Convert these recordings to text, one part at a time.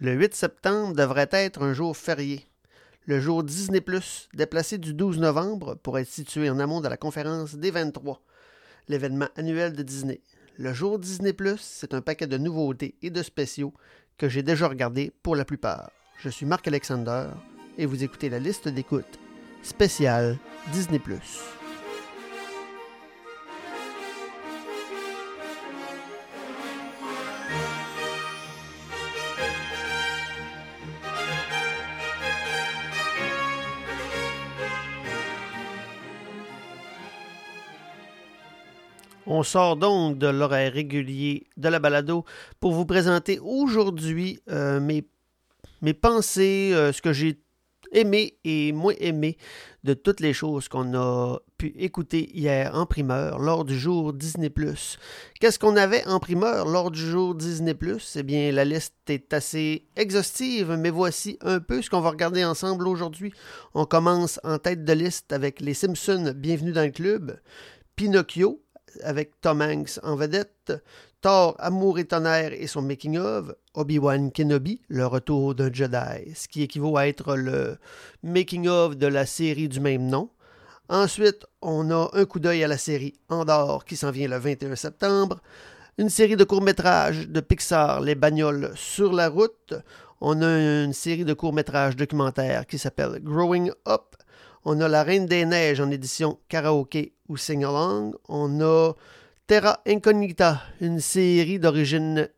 Le 8 septembre devrait être un jour férié. Le jour Disney Plus, déplacé du 12 novembre pour être situé en amont de la conférence des 23, l'événement annuel de Disney. Le jour Disney Plus, c'est un paquet de nouveautés et de spéciaux que j'ai déjà regardés pour la plupart. Je suis Marc Alexander et vous écoutez la liste d'écoute spéciale Disney On sort donc de l'horaire régulier de la balado pour vous présenter aujourd'hui euh, mes, pensées, euh, ce que j'ai aimé et moins aimé de toutes les choses qu'on a pu écouter hier en primeur lors du jour Disney ⁇ Qu'est-ce qu'on avait en primeur lors du jour Disney ⁇ Eh bien, la liste est assez exhaustive, mais voici un peu ce qu'on va regarder ensemble aujourd'hui. On commence en tête de liste avec Les Simpsons, Bienvenue dans le club, Pinocchio, avec Tom Hanks en vedette, Thor, Amour et Tonnerre et son making-of, Obi-Wan Kenobi, le retour d'un Jedi, ce qui équivaut à être le making-of de la série du même nom. Ensuite, on a un coup d'œil à la série Andorre qui s'en vient le 21 septembre, une série de courts-métrages de Pixar, Les bagnoles sur la route. On a une série de courts-métrages documentaires qui s'appelle Growing Up, on a La Reine des Neiges en édition karaoké ou sing-along. On a Terra Incognita, une série d'origine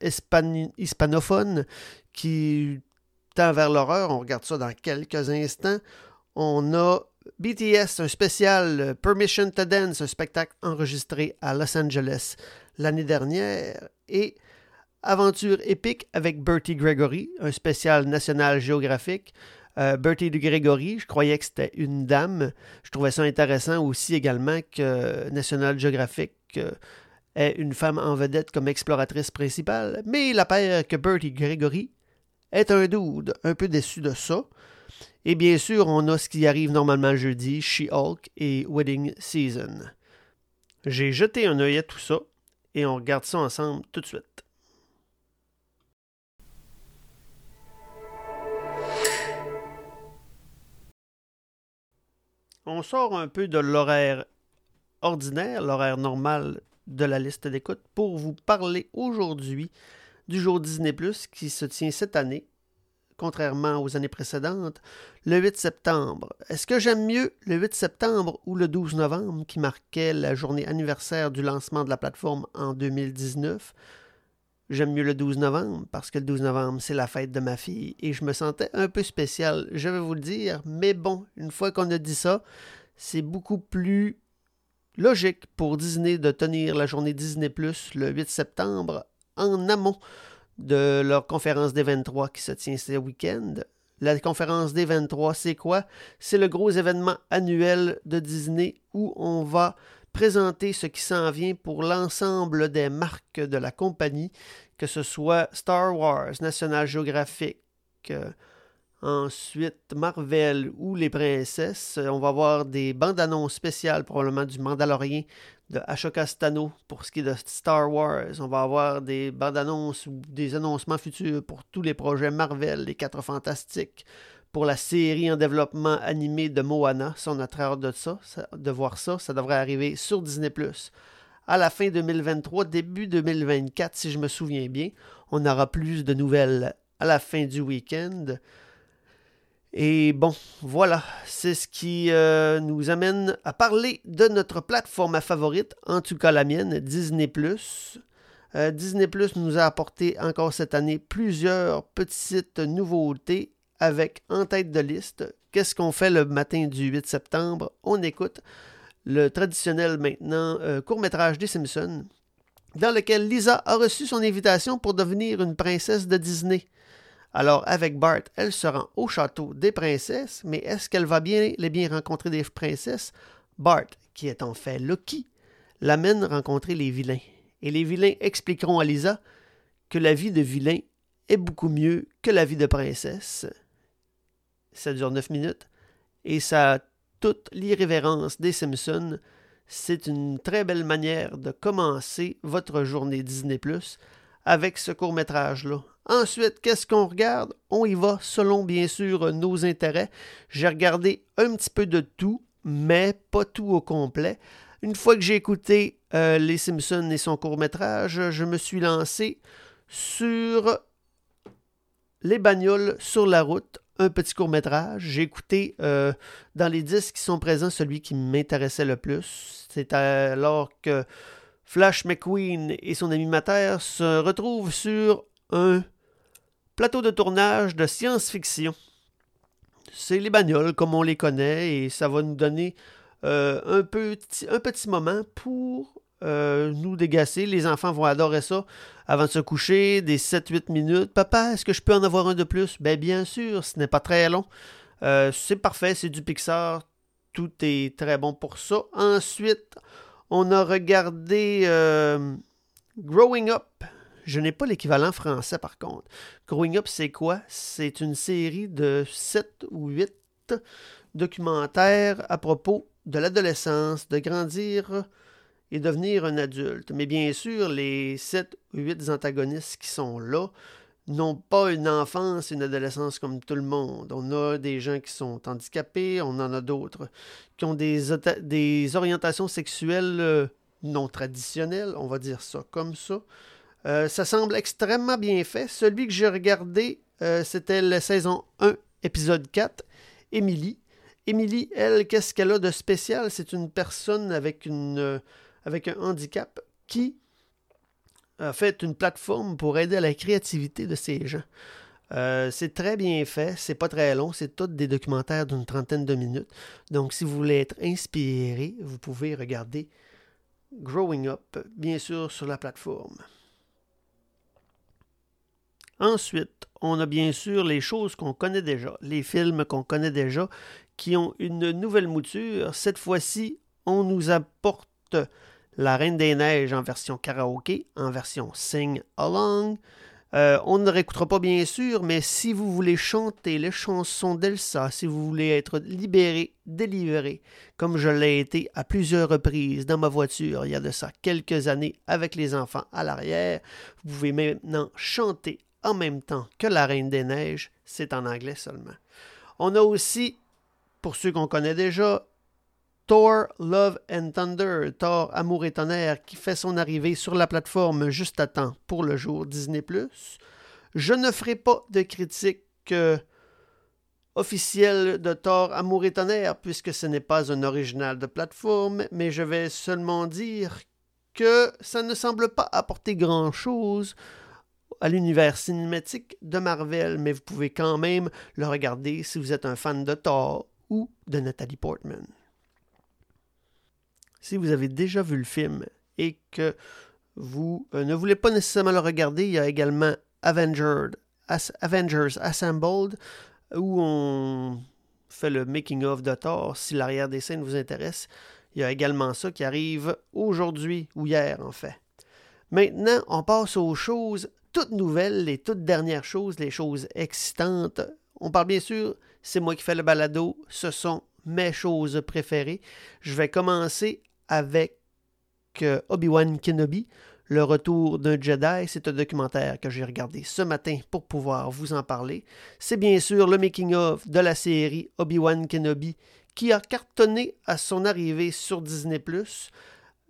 hispanophone qui tend vers l'horreur. On regarde ça dans quelques instants. On a BTS, un spécial Permission to Dance, un spectacle enregistré à Los Angeles l'année dernière. Et Aventure épique avec Bertie Gregory, un spécial national géographique. Euh, Bertie de Gregory, je croyais que c'était une dame. Je trouvais ça intéressant aussi également que National Geographic euh, ait une femme en vedette comme exploratrice principale. Mais il apparaît que Bertie Gregory est un dude, un peu déçu de ça. Et bien sûr, on a ce qui arrive normalement jeudi, She-Hulk et Wedding Season. J'ai jeté un œil à tout ça et on regarde ça ensemble tout de suite. On sort un peu de l'horaire ordinaire, l'horaire normal de la liste d'écoute, pour vous parler aujourd'hui du jour Disney Plus qui se tient cette année, contrairement aux années précédentes, le 8 septembre. Est-ce que j'aime mieux le 8 septembre ou le 12 novembre qui marquait la journée anniversaire du lancement de la plateforme en 2019 J'aime mieux le 12 novembre parce que le 12 novembre, c'est la fête de ma fille et je me sentais un peu spécial, je vais vous le dire. Mais bon, une fois qu'on a dit ça, c'est beaucoup plus logique pour Disney de tenir la journée Disney Plus le 8 septembre en amont de leur conférence des 23 qui se tient ce week-end. La conférence des 23, c'est quoi? C'est le gros événement annuel de Disney où on va présenter ce qui s'en vient pour l'ensemble des marques de la compagnie, que ce soit Star Wars, National Geographic, euh, ensuite Marvel ou les princesses. On va avoir des bandes annonces spéciales, probablement du Mandalorien de Ashoka Stano pour ce qui est de Star Wars. On va avoir des bandes annonces ou des annoncements futurs pour tous les projets Marvel, les Quatre Fantastiques pour la série en développement animé de Moana. Si on a très hâte de, ça, de voir ça, ça devrait arriver sur Disney ⁇ à la fin 2023, début 2024, si je me souviens bien. On aura plus de nouvelles à la fin du week-end. Et bon, voilà, c'est ce qui euh, nous amène à parler de notre plateforme favorite, en tout cas la mienne, Disney ⁇ euh, Disney nous a apporté encore cette année plusieurs petites nouveautés avec en tête de liste qu'est-ce qu'on fait le matin du 8 septembre? On écoute le traditionnel maintenant euh, court-métrage des Simpsons, dans lequel Lisa a reçu son invitation pour devenir une princesse de Disney. Alors, avec Bart, elle se rend au château des princesses, mais est-ce qu'elle va bien les bien rencontrer des princesses? Bart, qui est en fait Lucky, l'amène rencontrer les vilains. Et les vilains expliqueront à Lisa que la vie de vilain est beaucoup mieux que la vie de princesse, ça dure 9 minutes. Et ça a toute l'irrévérence des C'est une très belle manière de commencer votre journée Disney Plus avec ce court-métrage-là. Ensuite, qu'est-ce qu'on regarde? On y va selon, bien sûr, nos intérêts. J'ai regardé un petit peu de tout, mais pas tout au complet. Une fois que j'ai écouté euh, Les Simpsons et son court-métrage, je me suis lancé sur Les bagnoles sur la route, un petit court-métrage. J'ai écouté euh, dans les disques qui sont présents celui qui m'intéressait le plus. C'est alors que Flash McQueen et son animateur se retrouvent sur un plateau de tournage de science-fiction. C'est les bagnoles comme on les connaît et ça va nous donner euh, un petit moment pour euh, nous dégacer. Les enfants vont adorer ça avant de se coucher, des 7-8 minutes. Papa, est-ce que je peux en avoir un de plus? Ben bien sûr, ce n'est pas très long. Euh, c'est parfait, c'est du Pixar. Tout est très bon pour ça. Ensuite, on a regardé Growing Up. Je n'ai pas l'équivalent français par contre. Growing Up, c'est quoi? C'est une série de 7 ou 8 documentaires à propos de l'adolescence, de grandir et devenir un adulte. Mais bien sûr, les 7 ou 8 antagonistes qui sont là n'ont pas une enfance une adolescence comme tout le monde. On a des gens qui sont handicapés, on en a d'autres qui ont des, des orientations sexuelles euh, non traditionnelles, on va dire ça comme ça. Euh, ça semble extrêmement bien fait. Celui que j'ai regardé, euh, c'était la saison 1, épisode 4, Émilie. Émilie, elle, qu'est-ce qu'elle a de spécial? C'est une personne avec, une, avec un handicap qui a fait une plateforme pour aider à la créativité de ces gens. c'est très bien fait, c'est pas très long, c'est tous des documentaires d'une trentaine de minutes. Donc, si vous voulez être inspiré, vous pouvez regarder Growing Up, bien sûr, sur la plateforme. Ensuite, on a bien sûr les choses qu'on connaît déjà, les films qu'on connaît déjà, qui ont une nouvelle mouture. Cette fois-ci, on nous apporte La Reine des Neiges en version karaoké, en version sing along. Euh, on ne réécoutera pas bien sûr, mais si vous voulez chanter les chansons d'Elsa, si vous voulez être libéré, délivré, comme je l'ai été à plusieurs reprises dans ma voiture il y a de ça quelques années avec les enfants à l'arrière, vous pouvez maintenant chanter en même temps que La Reine des Neiges, c'est en anglais seulement. On a aussi, pour ceux qu'on connaît déjà, Thor Love and Thunder, Thor Amour et Tonnerre, qui fait son arrivée sur la plateforme juste à temps pour le jour Disney ⁇ Je ne ferai pas de critique euh, officielle de Thor Amour et Tonnerre, puisque ce n'est pas un original de plateforme, mais je vais seulement dire que ça ne semble pas apporter grand-chose à l'univers cinématique de Marvel, mais vous pouvez quand même le regarder si vous êtes un fan de Thor ou de Nathalie Portman. Si vous avez déjà vu le film et que vous euh, ne voulez pas nécessairement le regarder, il y a également Avengers, Assembled où on fait le making-of de Thor si l'arrière des scènes vous intéresse. Il y a également ça qui arrive aujourd'hui ou hier en fait. Maintenant, on passe aux choses toutes nouvelles, les toutes dernières choses, les choses excitantes. On parle bien sûr, c'est moi qui fais le balado, ce sont mes choses préférées. Je vais commencer avec euh, Obi-Wan Kenobi, le retour d'un Jedi. C'est un documentaire que j'ai regardé ce matin pour pouvoir vous en parler. C'est bien sûr le making-of de la série Obi-Wan Kenobi qui a cartonné à son arrivée sur Disney ⁇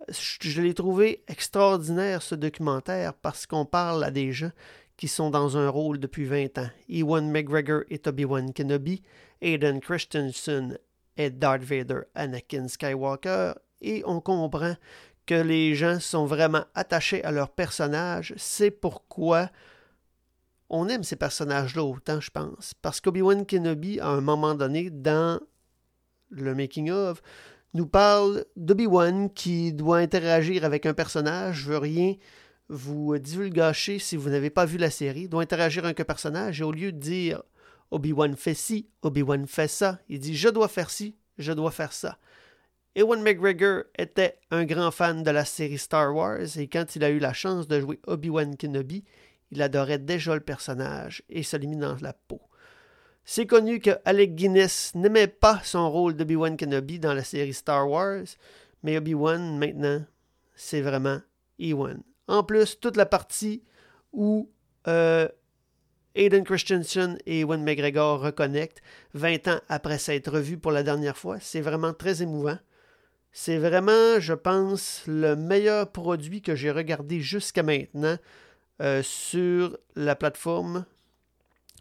je l'ai trouvé extraordinaire ce documentaire parce qu'on parle à des gens qui sont dans un rôle depuis 20 ans. Ewan McGregor et Obi-Wan Kenobi, Aiden Christensen et Darth Vader, Anakin Skywalker, et on comprend que les gens sont vraiment attachés à leurs personnages. C'est pourquoi on aime ces personnages-là autant, je pense. Parce qu'Obi-Wan Kenobi, à un moment donné, dans le making-of, nous parle d'Obi-Wan qui doit interagir avec un personnage. Je veux rien vous divulgacher si vous n'avez pas vu la série. doit interagir avec un personnage et au lieu de dire Obi-Wan fait ci, Obi-Wan fait ça, il dit je dois faire ci, je dois faire ça. Ewan McGregor était un grand fan de la série Star Wars et quand il a eu la chance de jouer Obi-Wan Kenobi, il adorait déjà le personnage et se l'est dans la peau. C'est connu que Alec Guinness n'aimait pas son rôle d'Obi-Wan Kenobi dans la série Star Wars, mais Obi-Wan, maintenant, c'est vraiment Ewan. En plus, toute la partie où euh, Aiden Christensen et Wayne McGregor reconnectent 20 ans après s'être revus pour la dernière fois. C'est vraiment très émouvant. C'est vraiment, je pense, le meilleur produit que j'ai regardé jusqu'à maintenant euh, sur la plateforme.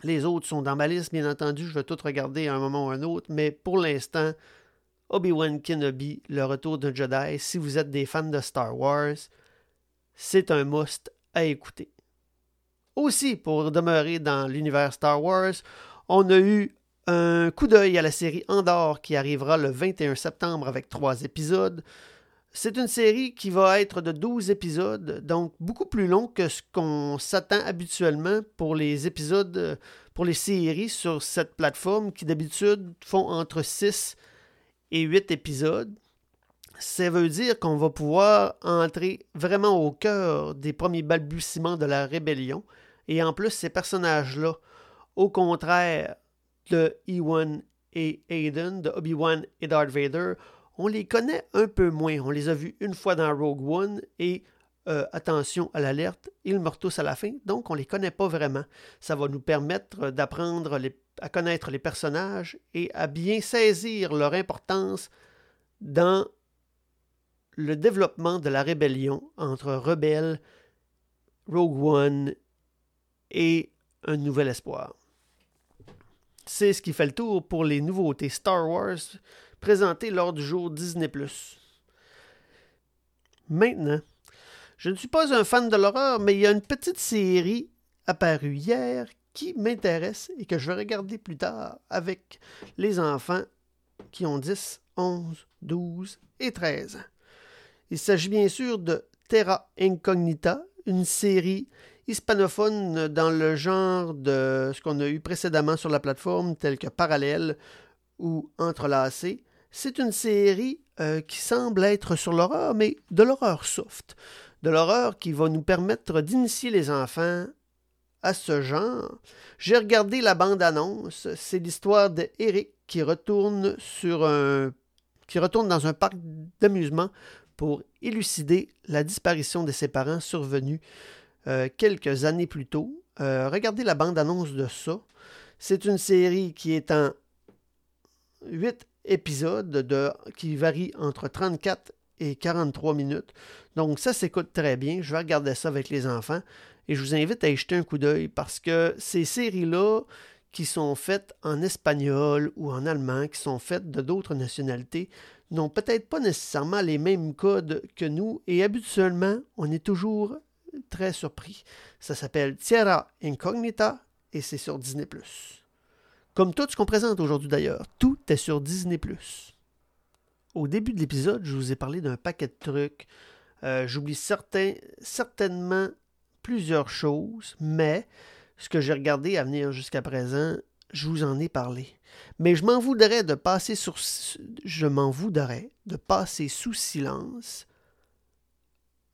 Les autres sont dans ma liste, bien entendu. Je vais tout regarder à un moment ou un autre. Mais pour l'instant, Obi-Wan Kenobi, le retour d'un Jedi, si vous êtes des fans de Star Wars, c'est un must à écouter. Aussi, pour demeurer dans l'univers Star Wars, on a eu un coup d'œil à la série Andor qui arrivera le 21 septembre avec trois épisodes. C'est une série qui va être de 12 épisodes, donc beaucoup plus long que ce qu'on s'attend habituellement pour les épisodes, pour les séries sur cette plateforme qui d'habitude font entre 6 et 8 épisodes. Ça veut dire qu'on va pouvoir entrer vraiment au cœur des premiers balbutiements de la rébellion. Et en plus, ces personnages-là, au contraire de Ewan et Aiden, de Obi-Wan et Darth Vader, on les connaît un peu moins. On les a vus une fois dans Rogue One et euh, attention à l'alerte, ils meurent tous à la fin, donc on ne les connaît pas vraiment. Ça va nous permettre d'apprendre à connaître les personnages et à bien saisir leur importance dans le développement de la rébellion entre rebelles, Rogue One et un nouvel espoir. C'est ce qui fait le tour pour les nouveautés Star Wars présentées lors du jour Disney ⁇ Maintenant, je ne suis pas un fan de l'horreur, mais il y a une petite série apparue hier qui m'intéresse et que je vais regarder plus tard avec les enfants qui ont 10, 11, 12 et 13 ans. Il s'agit bien sûr de Terra Incognita, une série hispanophone dans le genre de ce qu'on a eu précédemment sur la plateforme, tel que Parallèle ou Entrelacé. C'est une série euh, qui semble être sur l'horreur, mais de l'horreur soft. De l'horreur qui va nous permettre d'initier les enfants à ce genre. J'ai regardé la bande-annonce. C'est l'histoire d'Eric qui qui retourne dans un parc d'amusement pour élucider la disparition de ses parents survenue euh, quelques années plus tôt. Euh, regardez la bande-annonce de ça. C'est une série qui est en 8 épisodes de, qui varient entre 34 et 43 minutes. Donc ça s'écoute très bien. Je vais regarder ça avec les enfants et je vous invite à y jeter un coup d'œil parce que ces séries-là qui sont faites en espagnol ou en allemand, qui sont faites de d'autres nationalités, n'ont peut-être pas nécessairement les mêmes codes que nous et habituellement, on est toujours très surpris. Ça s'appelle Tierra Incognita et c'est sur Disney ⁇ Comme tout ce qu'on présente aujourd'hui d'ailleurs, tout est sur Disney ⁇ Au début de l'épisode, je vous ai parlé d'un paquet de trucs. Euh, j'oublie certainement plusieurs choses, mais ce que j'ai regardé à venir jusqu'à présent, je vous en ai parlé. Mais je m'en voudrais de passer sur je m'en voudrais de passer sous silence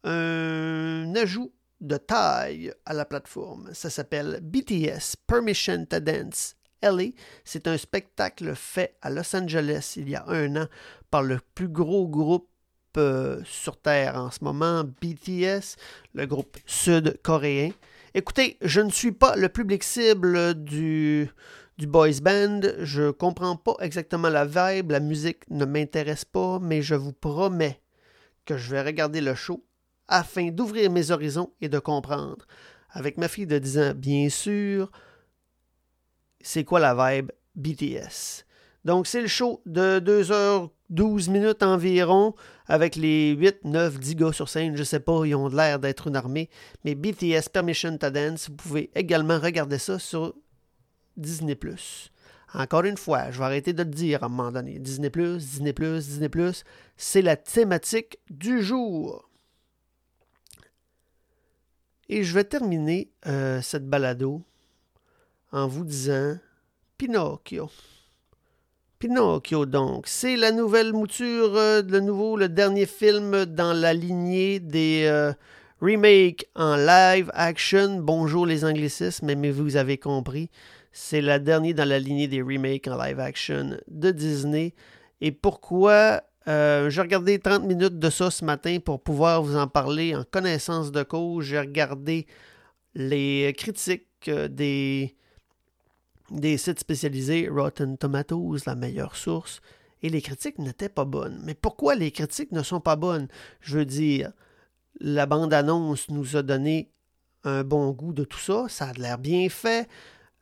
un ajout de taille à la plateforme. Ça s'appelle BTS Permission to Dance LA. C'est un spectacle fait à Los Angeles il y a un an par le plus gros groupe euh, sur Terre en ce moment, BTS, le groupe sud-coréen. Écoutez, je ne suis pas le public cible du, du boys band. Je comprends pas exactement la vibe, la musique ne m'intéresse pas, mais je vous promets que je vais regarder le show afin d'ouvrir mes horizons et de comprendre. Avec ma fille de 10 ans, bien sûr, c'est quoi la vibe BTS. Donc, c'est le show de 2h12 minutes environ, avec les 8, 9, 10 gars sur scène. Je sais pas, ils ont l'air d'être une armée. Mais BTS Permission to Dance, vous pouvez également regarder ça sur Disney. Encore une fois, je vais arrêter de le dire à un moment donné. Disney, Disney, Disney, c'est la thématique du jour. Et je vais terminer euh, cette balado en vous disant Pinocchio. Pinocchio, donc, c'est la nouvelle mouture, euh, le nouveau, le dernier film dans la lignée des euh, remakes en live action. Bonjour les anglicismes, mais vous avez compris. C'est la dernière dans la lignée des remakes en live action de Disney. Et pourquoi euh, j'ai regardé 30 minutes de ça ce matin pour pouvoir vous en parler en connaissance de cause. J'ai regardé les critiques euh, des sites spécialisés Rotten Tomatoes, la meilleure source, et les critiques n'étaient pas bonnes. Mais pourquoi les critiques ne sont pas bonnes? Je veux dire, la bande-annonce nous a donné un bon goût de tout ça, ça a l'air bien fait.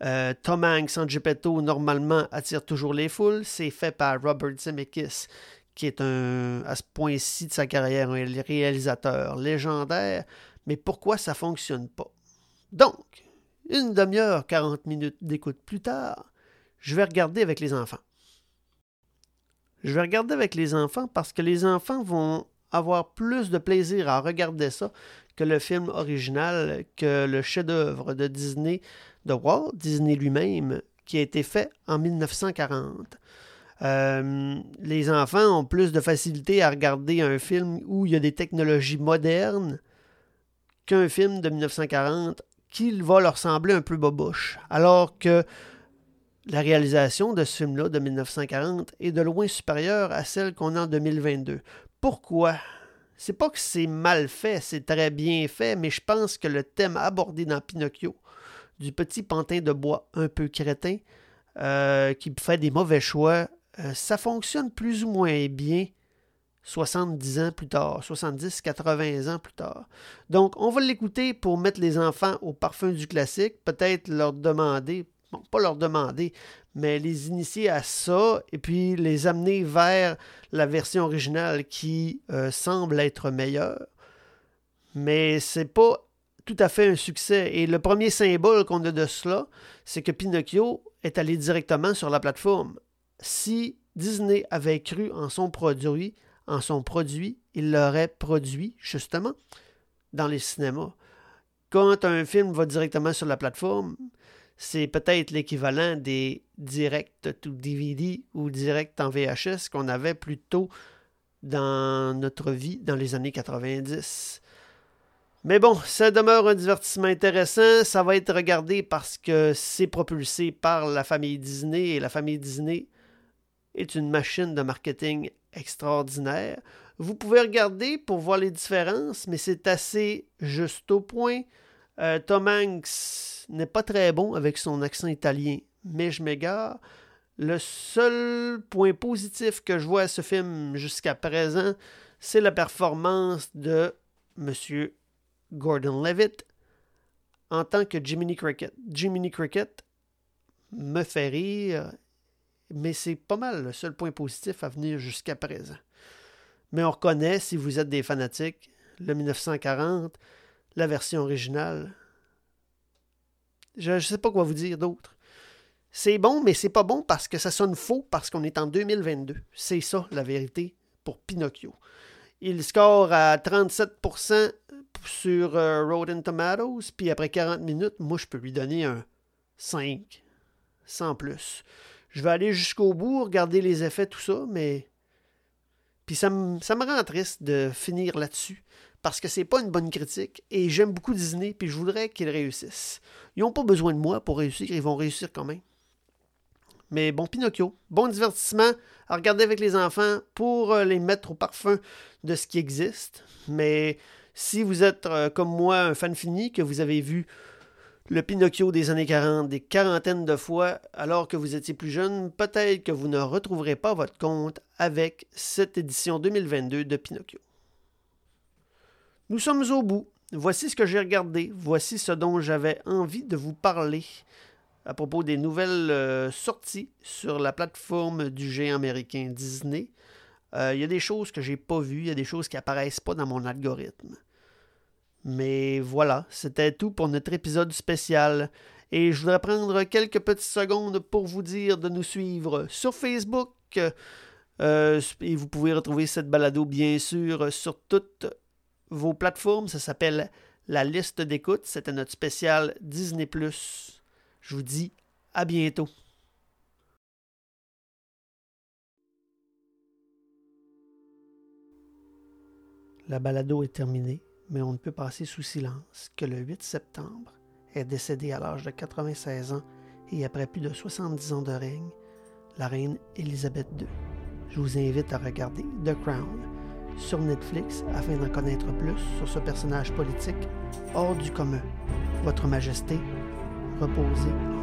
Euh, Tom Hanks en Geppetto, normalement, attire toujours les foules. C'est fait par Robert Zemeckis, qui est un, à ce point-ci de sa carrière un réalisateur légendaire. Mais pourquoi ça ne fonctionne pas? Donc, une demi-heure, 40 minutes d'écoute plus tard, je vais regarder avec les enfants. Je vais regarder avec les enfants parce que les enfants vont avoir plus de plaisir à regarder ça que le film original, que le chef-d'œuvre de Disney, de Walt Disney lui-même, qui a été fait en 1940. Euh, les enfants ont plus de facilité à regarder un film où il y a des technologies modernes qu'un film de 1940 qui va leur sembler un peu boboche. Alors que la réalisation de ce film-là de 1940 est de loin supérieure à celle qu'on a en 2022. Pourquoi? C'est pas que c'est mal fait, c'est très bien fait, mais je pense que le thème abordé dans Pinocchio, du petit pantin de bois un peu crétin, euh, qui fait des mauvais choix, euh, ça fonctionne plus ou moins bien 70 ans plus tard, 70, 80 ans plus tard. Donc, on va l'écouter pour mettre les enfants au parfum du classique, peut-être leur demander, bon, pas leur demander, mais les initier à ça et puis les amener vers la version originale qui euh, semble être meilleure. Mais c'est pas tout à fait un succès. Et le premier symbole qu'on a de cela, c'est que Pinocchio est allé directement sur la plateforme. Si Disney avait cru en son produit, en son produit, il l'aurait produit justement dans les cinémas. Quand un film va directement sur la plateforme, c'est peut-être l'équivalent des directs to DVD ou directs en VHS qu'on avait plus tôt dans notre vie dans les années 90. Mais bon, ça demeure un divertissement intéressant. Ça va être regardé parce que c'est propulsé par la famille Disney et la famille Disney est une machine de marketing extraordinaire. Vous pouvez regarder pour voir les différences, mais c'est assez juste au point. Euh, Tom Hanks n'est pas très bon avec son accent italien, mais je m'égare. Le seul point positif que je vois à ce film jusqu'à présent, c'est la performance de M. Gordon Levitt en tant que Jiminy Cricket. Jiminy Cricket me fait rire mais c'est pas mal le seul point positif à venir jusqu'à présent. Mais on reconnaît, si vous êtes des fanatiques, le 1940, la version originale. Je ne sais pas quoi vous dire d'autre. C'est bon, mais c'est pas bon parce que ça sonne faux parce qu'on est en 2022. C'est ça la vérité pour Pinocchio. Il score à 37% sur euh, Rotten Tomatoes, puis après 40 minutes, moi je peux lui donner un 5, sans plus je vais aller jusqu'au bout, regarder les effets, tout ça, mais. Puis ça me, ça me rend triste de finir là-dessus. Parce que c'est pas une bonne critique. Et j'aime beaucoup Disney, puis je voudrais qu'ils réussissent. Ils n'ont pas besoin de moi pour réussir, ils vont réussir quand même. Mais bon, Pinocchio, bon divertissement à regarder avec les enfants pour euh, les mettre au parfum de ce qui existe. Mais si vous êtes euh, comme moi un fan fini, que vous avez vu le Pinocchio des années 40 des quarantaines de fois alors que vous étiez plus jeune, peut-être que vous ne retrouverez pas votre compte avec cette édition 2022 de Pinocchio. Nous sommes au bout. Voici ce que j'ai regardé. Voici ce dont j'avais envie de vous parler à propos des nouvelles euh, sorties sur la plateforme du géant américain Disney. Euh, il y a des choses que j'ai pas vues, il y a des choses qui apparaissent pas dans mon algorithme. Mais voilà, c'était tout pour notre épisode spécial. Et je voudrais prendre quelques petites secondes pour vous dire de nous suivre sur Facebook. Euh, et vous pouvez retrouver cette balado, bien sûr, sur toutes vos plateformes. Ça s'appelle La liste d'écoute. C'était notre spécial Disney. Je vous dis à bientôt. La balado est terminée mais on ne peut passer sous silence que le 8 septembre est décédée à l'âge de 96 ans et après plus de 70 ans de règne, la reine Elisabeth II. Je vous invite à regarder The Crown sur Netflix afin d'en connaître plus sur ce personnage politique hors du commun. Votre Majesté, reposez